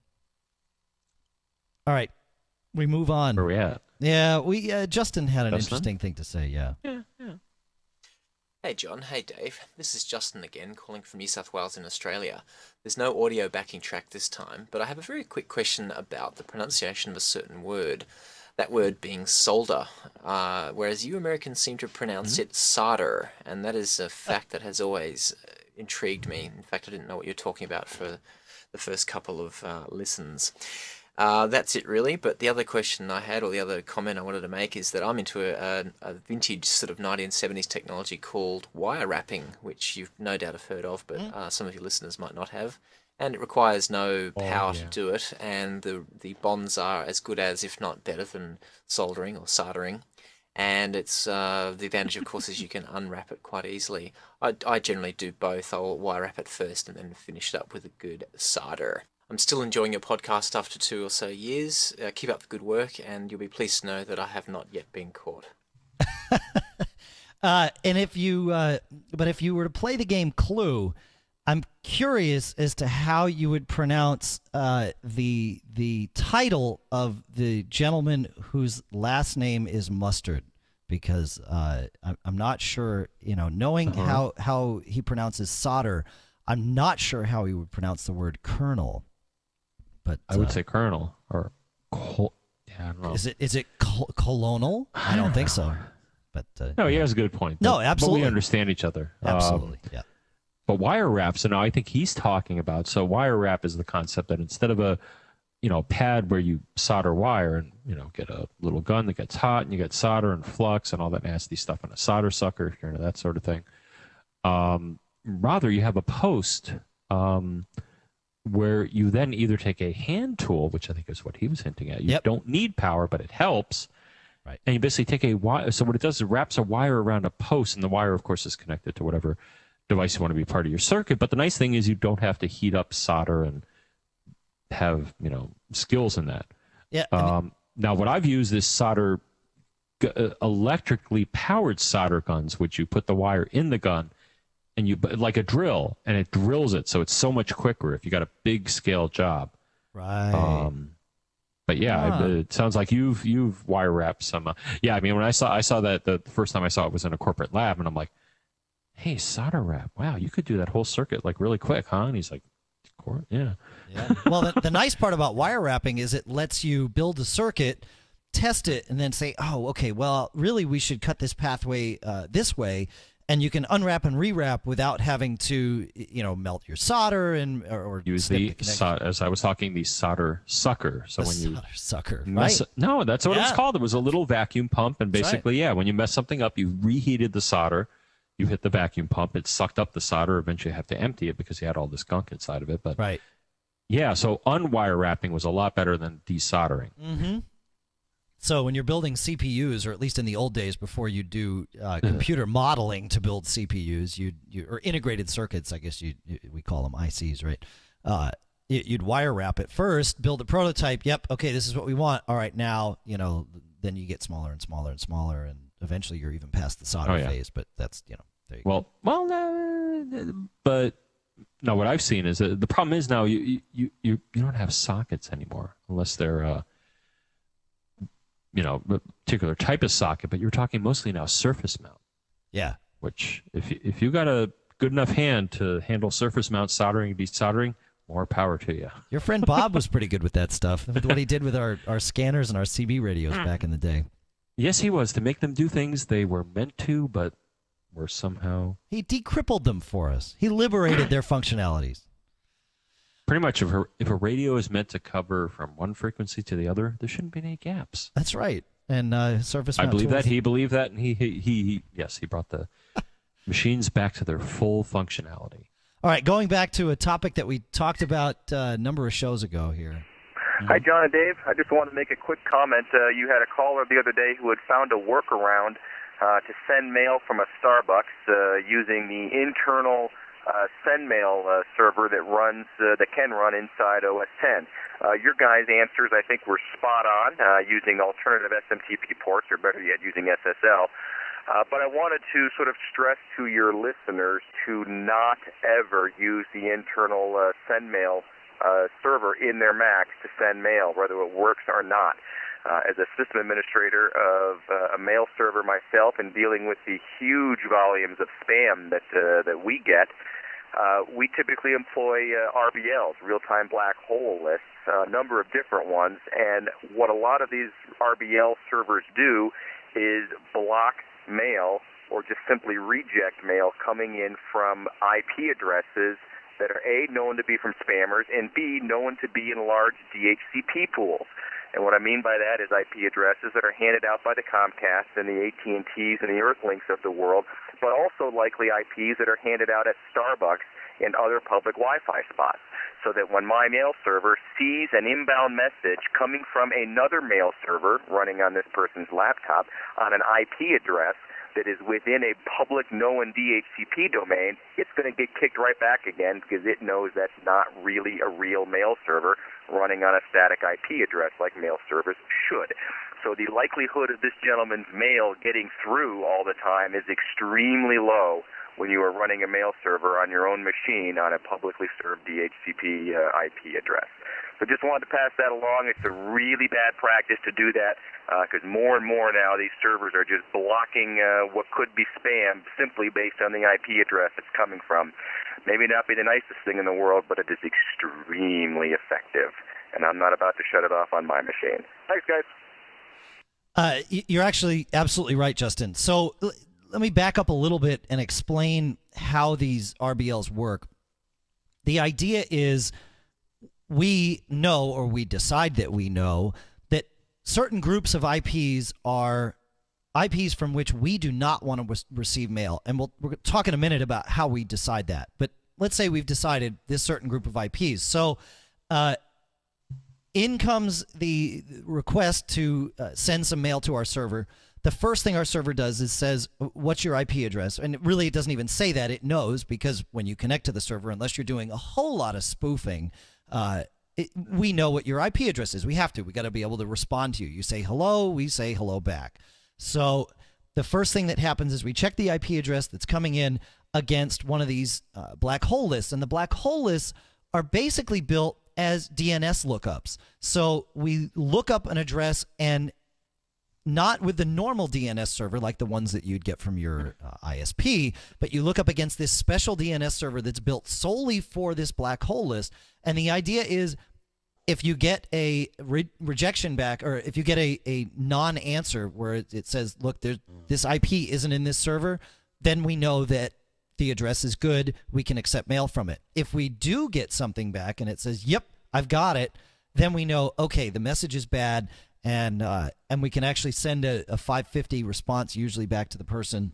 All right, we move on. Where are we at? Yeah, we uh, Justin had an Justin? interesting thing to say. Yeah. Yeah, yeah. Hey John, hey Dave. This is Justin again, calling from New South Wales in Australia. There's no audio backing track this time, but I have a very quick question about the pronunciation of a certain word. That word being solder, uh, whereas you Americans seem to pronounce it solder, and that is a fact that has always uh, intrigued me. In fact, I didn't know what you're talking about for the first couple of uh, listens. Uh, that's it really. But the other question I had, or the other comment I wanted to make, is that I'm into a, a, a vintage sort of 1970s technology called wire wrapping, which you've no doubt have heard of, but uh, some of your listeners might not have. And it requires no power to yeah. do it, and the the bonds are as good as, if not better than, soldering or soldering. And it's uh, the advantage, of course, is you can unwrap it quite easily. I, I generally do both. I'll wire wrap it first and then finish it up with a good solder. I'm still enjoying your podcast after two or so years. Uh, keep up the good work, and you'll be pleased to know that I have not yet been caught. Uh, and if you, uh, but if you were to play the game Clue, I'm curious as to how you would pronounce uh, the the title of the gentleman whose last name is Mustard, because uh, I'm, I'm not sure. You know, knowing how how he pronounces solder, I'm not sure how he would pronounce the word colonel. But I would uh, say Colonel or Col- yeah, I don't know. is it is it col- colonel? I don't think so. But uh, no, he has a good point. No, absolutely. But we understand each other. Um, absolutely, yeah. But wire wrap, so now I think he's talking about. So wire wrap is the concept that instead of a, you know, pad where you solder wire and you know get a little gun that gets hot and you get solder and flux and all that nasty stuff on a solder sucker, if you're into that sort of thing. Um, rather, you have a post um, where you then either take a hand tool, which I think is what he was hinting at. You Yep. don't need power, but it helps. Right. And you basically take a wire. So what it does is it wraps a wire around a post, and the wire, of course, is connected to whatever device you want to be part of your circuit. But the nice thing is you don't have to heat up solder and have you know skills in that. Yeah. Um, now, what I've used is solder, g- uh, electrically powered solder guns, which you put the wire in the gun, and you like a drill, and it drills it, so it's so much quicker if you got a big scale job. right. Um, but yeah, Ah. it, it sounds like you've you've wire wrapped some. Uh, yeah, I mean, when I saw I saw that the, the first time I saw it was in a corporate lab, and I'm like, hey, solder wrap, wow, you could do that whole circuit like really quick, huh? And he's like, "Cor- yeah. Yeah. Well, the, the nice part about wire wrapping is it lets you build the circuit, test it, and then say, oh, okay, well, really, we should cut this pathway uh, this way. And you can unwrap and rewrap without having to, you know, melt your solder and or, or use the, so, as I was talking the solder sucker. So The when you solder sucker, mess, right? no, that's what it was called. It was a little vacuum pump, and That's right. basically, yeah, when you mess something up, you reheated the solder. You hit the vacuum pump. It sucked up the solder. Eventually, you have to empty it because you had all this gunk inside of it. But Right. yeah, so unwire wrapping was a lot better than desoldering. Mm-hmm. So when you're building CPUs, or at least in the old days before you do uh, computer modeling to build CPUs, you you or integrated circuits, I guess you, you we call them ICs, right? Uh, you- you'd wire wrap it first, build a prototype. Yep, okay, this is what we want. All right, now you know. Then you get smaller and smaller and smaller, and eventually you're even past the solder Oh, yeah. phase. But that's you know, there you go. Well, well, no, but no. What I've seen is that the problem is now you you you you don't have sockets anymore unless they're uh, you know particular type of socket. But you're talking mostly now surface mount, Yeah, which if you- if you got a good enough hand to handle surface mount soldering and desoldering, more power to you. your friend Bob was pretty good with that stuff. With what he did with our our scanners and our CB radios hmm. back in the day. Yes, he was to make them do things they were meant to, but were somehow He decrippled them for us. He liberated their functionalities. Pretty much if a, if a radio is meant to cover from one frequency to the other, there shouldn't be any gaps. That's right. And uh, surface I mount believe tools- that he believed that, and he, he he he yes, he brought the machines back to their full functionality. All right, going back to a topic that we talked about uh, a number of shows ago here. Hi, John and Dave. I just want to make a quick comment. Uh, you had a caller the other day who had found a workaround uh, to send mail from a Starbucks uh, using the internal uh, send mail uh, server that runs uh, that can run inside OS 10. Uh, your guys' answers, I think, were spot on uh, using alternative SMTP ports, or better yet, using SSL. Uh, but I wanted to sort of stress to your listeners to not ever use the internal uh, send mail uh, server in their Macs to send mail, whether it works or not. Uh, as a system administrator of uh, a mail server myself and dealing with the huge volumes of spam that uh, that we get, uh, we typically employ uh, RBLs, real-time black hole lists, a number of different ones. And what a lot of these RBL servers do is block mail or just simply reject mail coming in from IP addresses that are A, known to be from spammers, and B, known to be in large DHCP pools. And what I mean by that is IP addresses that are handed out by the Comcast and the AT&Ts and the Earthlinks of the world, but also likely IPs that are handed out at Starbucks and other public Wi-Fi spots. So that when my mail server sees an inbound message coming from another mail server running on this person's laptop on an IP address, that is within a public known DHCP domain, it's going to get kicked right back again because it knows that's not really a real mail server running on a static IP address like mail servers should. So the likelihood of this gentleman's mail getting through all the time is extremely low when you are running a mail server on your own machine on a publicly served DHCP uh, IP address. Just wanted to pass that along. It's a really bad practice to do that because more and more now these servers are just blocking uh, what could be spam simply based on the IP address it's coming from. Maybe not be the nicest thing in the world, but it is extremely effective. And I'm not about to shut it off on my machine. Thanks, guys. Uh, you're actually absolutely right, Justin. So l- let me back up a little bit and explain how these RBLs work. The idea is we know, or we decide that we know, that certain groups of IPs are IPs from which we do not want to re- receive mail. And we'll, we're talk in a minute about how we decide that. But let's say we've decided this certain group of IPs. So uh, in comes the request to uh, send some mail to our server. The first thing our server does is says, "What's your IP address?" And really, it doesn't even say that; it knows because when you connect to the server, unless you're doing a whole lot of spoofing, uh, it, we know what your IP address is. We have to. We got to be able to respond to you. You say hello, we say hello back. So the first thing that happens is we check the IP address that's coming in against one of these uh, black hole lists, and the black hole lists are basically built as DNS lookups. So we look up an address and not with the normal DNS server like the ones that you'd get from your uh, ISP, but you look up against this special DNS server that's built solely for this black hole list. And the idea is if you get a re- rejection back or if you get a, a non answer where it, it says, look, this IP isn't in this server, then we know that the address is good. We can accept mail from it. If we do get something back and it says, yep, I've got it, then we know, okay, the message is bad and uh, and we can actually send a, a 550 response usually back to the person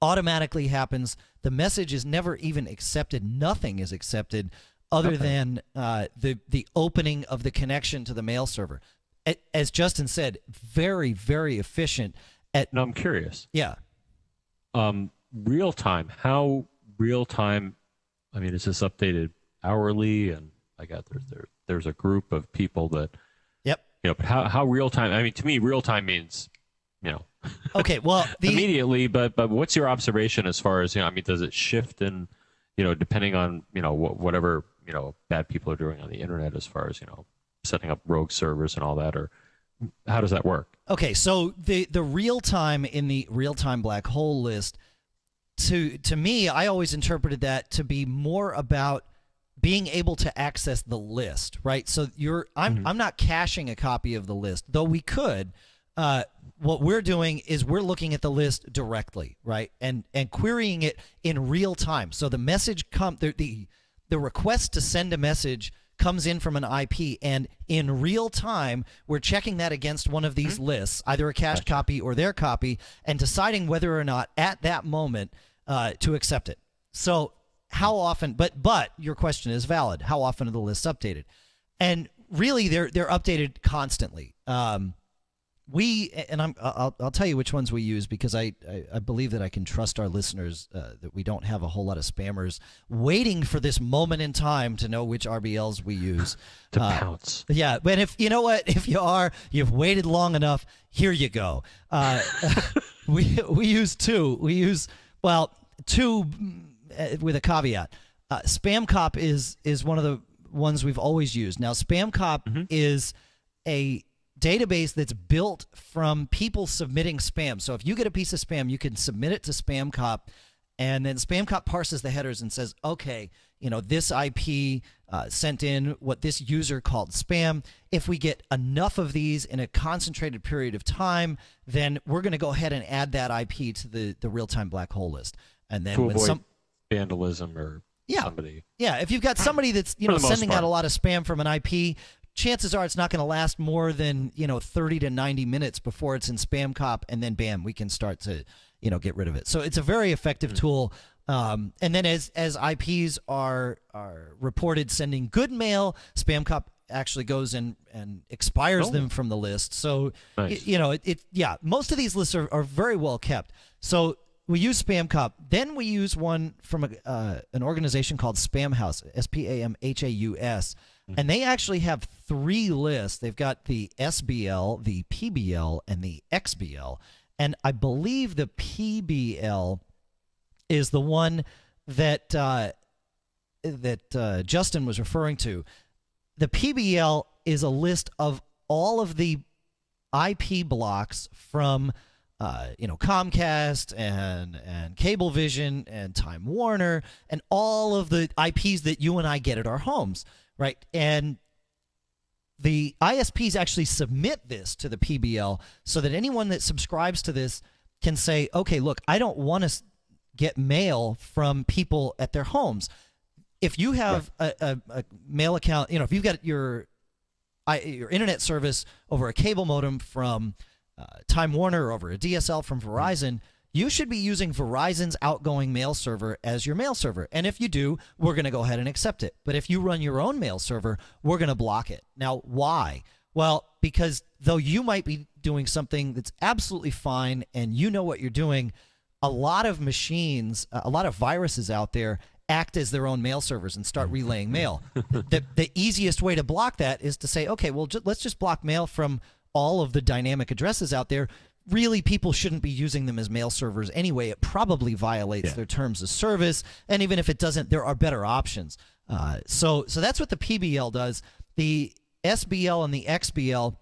automatically happens the message is never even accepted nothing is accepted other Okay. than uh, the the opening of the connection to the mail server as justin said very very efficient at Now I'm curious. yeah Um, real time. How real time? I mean, is this updated hourly? And I got there's there, there's a group of people that you know. But how how real time? I mean, to me, real time means you know okay well the immediately. But but what's your observation as far as you know? I mean, does it shift in you know depending on you know wh- whatever you know bad people are doing on the internet as far as you know setting up rogue servers and all that, or how does that work? Okay, so the the real time in the real time black hole list to to me, I always interpreted that to be more about being able to access the list, right? So you're I'm I'm not caching a copy of the list, though we could. Uh, what we're doing is we're looking at the list directly, right, and and querying it in real time. So the message come the the, the request to send a message comes in from an IP, and in real time, we're checking that against one of these lists, either a cached copy or their copy, and deciding whether or not at that moment uh, to accept it. So how often? But but your question is valid. How often are the lists updated? And really, they're they're updated constantly. Um, we and I'm I'll, I'll tell you which ones we use because I, I, I believe that I can trust our listeners uh, that we don't have a whole lot of spammers waiting for this moment in time to know which RBLs we use. To Uh, pounce. yeah, but if you know what, if you are, you've waited long enough. Here you go. Uh, we we use two. We use well two with a caveat. Uh, SpamCop is is one of the ones we've always used. Now, SpamCop is a database that's built from people submitting spam. So if you get a piece of spam, you can submit it to SpamCop, and then SpamCop parses the headers and says, okay, you know, this IP uh, sent in what this user called spam. If we get enough of these in a concentrated period of time, then we're going to go ahead and add that IP to the, the real time black hole list. And then to when avoid some. Vandalism or Yeah. somebody. Yeah, if you've got somebody that's you For know sending out a lot of spam from an IP, chances are it's not going to last more than you know 30 to 90 minutes before it's in spamcop, and then bam, we can start to you know get rid of it. So it's a very effective tool. Um, and then as as IPs are are reported sending good mail, spamcop actually goes in and expires Oh. them from the list. So y- you know it, it yeah most of these lists are, are very well kept so we use spamcop then we use one from a, uh, an organization called spamhaus s-p-a-m-h-a-u-s and they actually have three lists. They've got the sbl the pbl and the xbl and i believe the pbl is the one that uh, that uh, justin was referring to. The PBL is a list of all of the IP blocks from uh, you know Comcast and and Cablevision and Time Warner and all of the IPs that you and I get at our homes, right? And the ISPs actually submit this to the PBL so that anyone that subscribes to this can say, okay, look, I don't want to get mail from people at their homes. If you have a, a, a mail account, you know, if you've got your I, your internet service over a cable modem from uh, Time Warner over a DSL from Verizon, you should be using Verizon's outgoing mail server as your mail server. And if you do, we're going to go ahead and accept it. But if you run your own mail server, we're going to block it. Now, why? Well, because though you might be doing something that's absolutely fine and you know what you're doing, a lot of machines, a lot of viruses out there act as their own mail servers and start relaying mail. the, the easiest way to block that is to say, okay, well, ju- let's just block mail from all of the dynamic addresses out there. Really, people shouldn't be using them as mail servers anyway. It probably violates Yeah. their terms of service, and even if it doesn't, there are better options. Uh, so, so that's what the PBL does. The SBL and the XBL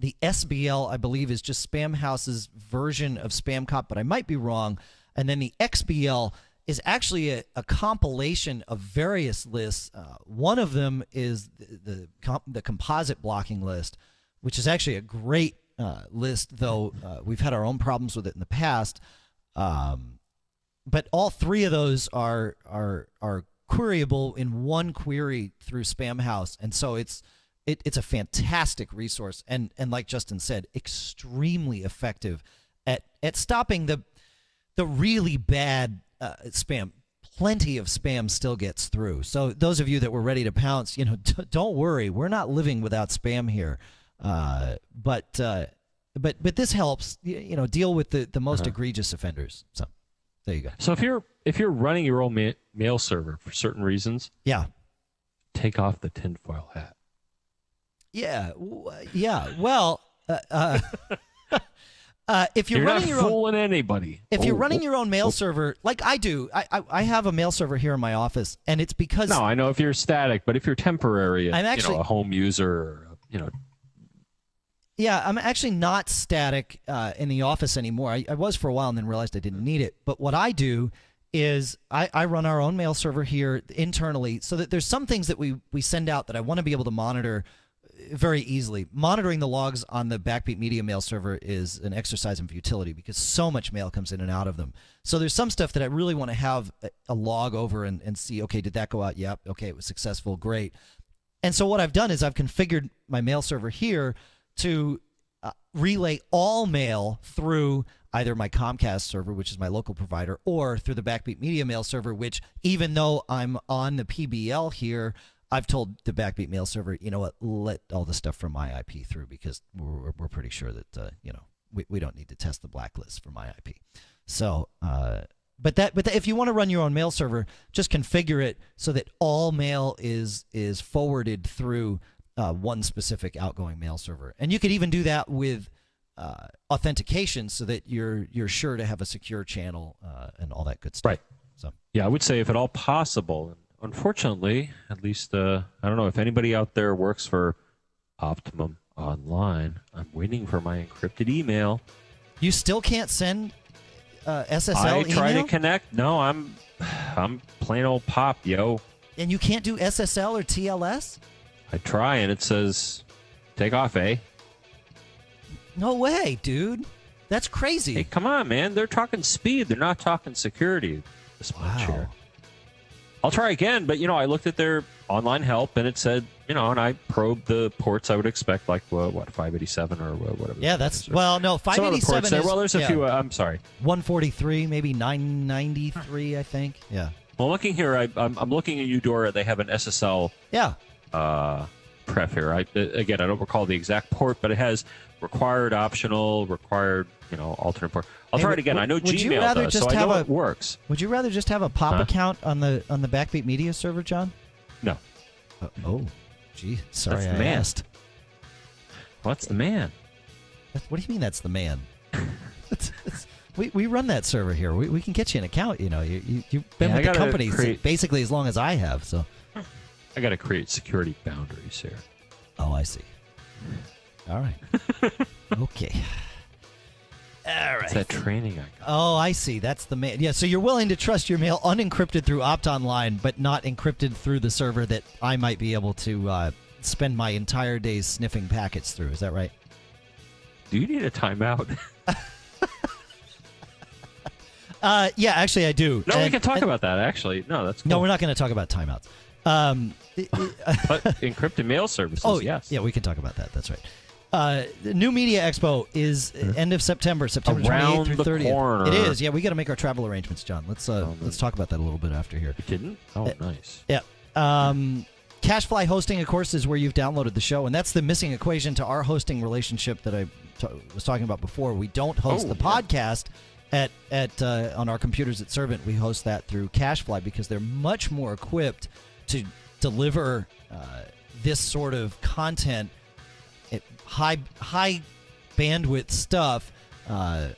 the SBL, I believe, is just Spamhaus's version of SpamCop, but I might be wrong. And then the XBL is actually a, a compilation of various lists. Uh, one of them is the the, comp- the composite blocking list, which is actually a great uh, list, though uh, we've had our own problems with it in the past. Um, but all three of those are are are queryable in one query through Spamhaus, and so it's it, it's a fantastic resource, and and like Justin said, extremely effective at at stopping the the really bad uh, spam. Plenty of spam still gets through. So those of you that were ready to pounce, you know, don't worry, we're not living without spam here. Uh, but uh, but but this helps, you know, deal with the the most egregious offenders. So there you go. So if you're if you're running your own ma- mail server for certain reasons, Yeah. take off the tinfoil hat. Yeah, w- yeah. Well, uh, uh, uh, if you're, You're, running your own, anybody. if you're Oh, running oh, your own mail oh. server, like I do, I, I I have a mail server here in my office, and it's because No, I know if you're static, but if you're temporary, I'm you actually- know, a home user, or, you know, yeah, I'm actually not static uh, in the office anymore. I, I was for a while, and then realized I didn't need it. But what I do is I, I run our own mail server here internally, so that there's some things that we we send out that I want to be able to monitor very easily. Monitoring the logs on the Backbeat Media mail server is an exercise in futility because so much mail comes in and out of them. So there's some stuff that I really want to have a, a log over and, and see, okay, did that go out? Yep. Okay, it was successful. Great. And so what I've done is I've configured my mail server here to uh, relay all mail through either my Comcast server, which is my local provider, or through the Backbeat Media mail server, which even though I'm on the PBL here, I've told the Backbeat mail server, you know what, let all the stuff from my IP through because we're, we're pretty sure that, uh, you know, we, we don't need to test the blacklist for my IP. So, uh, but that, but that, if you want to run your own mail server, just configure it so that all mail is is forwarded through uh, one specific outgoing mail server, and you could even do that with uh, authentication, so that you're you're sure to have a secure channel uh, and all that good stuff. Right. So yeah, I would say if at all possible. Unfortunately, at least uh, I don't know if anybody out there works for Optimum Online. I'm waiting for my encrypted email. you still can't send uh, SSL I try email, to connect. No, I'm I'm plain old pop, yo. and you can't do SSL or TLS. I try and it says take off, eh? No way, dude. That's crazy. Hey, come on, man. They're talking speed. They're not talking security this much Wow. here. I'll try again, but you know, I looked at their online help and it said, you know, and I probed the ports I would expect, like uh, what 587 or whatever. Yeah, that's is. well, no, 587. Some of the ports seven Well, there's a yeah, few. Uh, I'm sorry. one forty three, maybe nine ninety three, I think. Yeah, Well, looking here, I, I'm, I'm looking at Eudora. They have an SSL yeah. Uh, pref here. I, uh, again, I don't recall the exact port, but it has required, optional, required, you know, alternate port. I'll Hey, try would- it again. I know would you Gmail does, just so I have know a- it works. Would you rather just have a pop Huh? account on the on the Backbeat Media server, John? No. Uh, oh, gee, sorry, That's the I man. asked. What's the man? What do you mean that's the man? It's- it's- we, we run that server here. We, we can get you an account. You know, you, you you've been Yeah, I with the company create- basically as long as I have. So, I got to create security boundaries here. oh, I see. All right. okay. All right. It's that training I got. Oh, I see. That's the mail. Yeah, so you're willing to trust your mail unencrypted through OptOnline, but not encrypted through the server that I might be able to uh, spend my entire days sniffing packets through. Is that right? Do you need a timeout? Uh, yeah, actually, I do. no, we can talk and- about that. Actually, no, that's cool. No, we're not going to talk about timeouts. Um, it- it- But encrypted mail services, oh, yes. Yeah, we can talk about that. That's right. Uh, the New Media Expo is end of September, September 28th Around through the 30th. corner. It is. Yeah, we got to make our travel arrangements, John. Let's uh, Oh, let's talk about that a little bit after here. You didn't? Oh, Uh, nice. Yeah. Um, CacheFly hosting, of course, is where you've downloaded the show, and that's the missing equation to our hosting relationship that I t- was talking about before. We don't host Oh, the yeah. podcast at at uh, on our computers at ServInt. We host that through CacheFly because they're much more equipped to deliver uh, this sort of content at high high bandwidth stuff uh,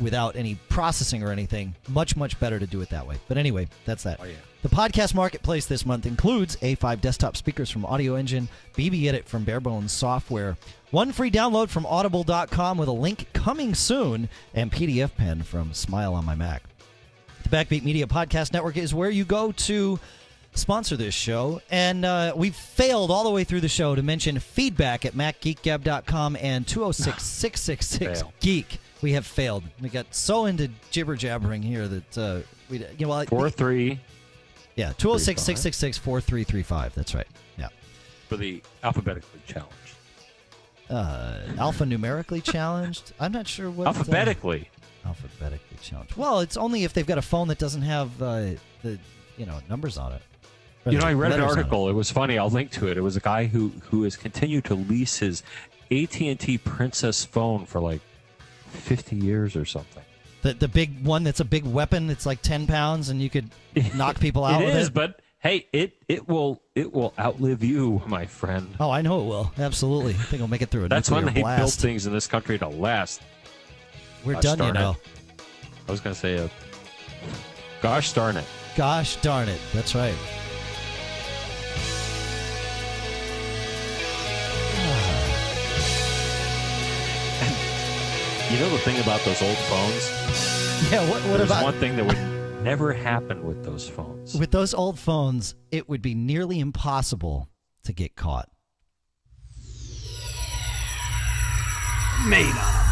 without any processing or anything. Much much better to do it that way. But anyway, that's that. Oh, yeah. The podcast marketplace this month includes A5 desktop speakers from Audioengine, BB Edit from Bare Bones Software, one free download from Audible.com with a link coming soon, and PDFpen from Smile on My Mac. The Backbeat Media Podcast Network is where you go to sponsor this show. And uh, we've failed all the way through the show to mention feedback at macgeekgab.com and 206 666 Fail. Geek. We have failed. We got so into jibber jabbering here that uh, we, you know, well, Four three yeah, 206 666 4335. That's right. Yeah. for the alphabetically challenged. Uh, alphanumerically challenged? I'm not sure what. uh, Alphabetically. alphabetically challenged. Well, it's only if they've got a phone that doesn't have uh, the, you know, numbers on it. You know, I read an letters on it. article. It was funny. I'll link to it. It was a guy who who has continued to lease his AT and T Princess phone for like fifty years or something. The, the big one that's a big weapon. It's like 10 pounds and you could knock people out it with is, it. but hey, it it will it will outlive you, my friend. Oh, I know it will. Absolutely. I think it'll make it through a That's when they build blast. things in this country to last. We're Gosh done, you darn it. I was going to say, uh, gosh darn it. Gosh darn it. That's right. You know the thing about those old phones? Yeah, what, what There's about one thing that would never happen with those phones. with those old phones? It would be nearly impossible to get caught. Made on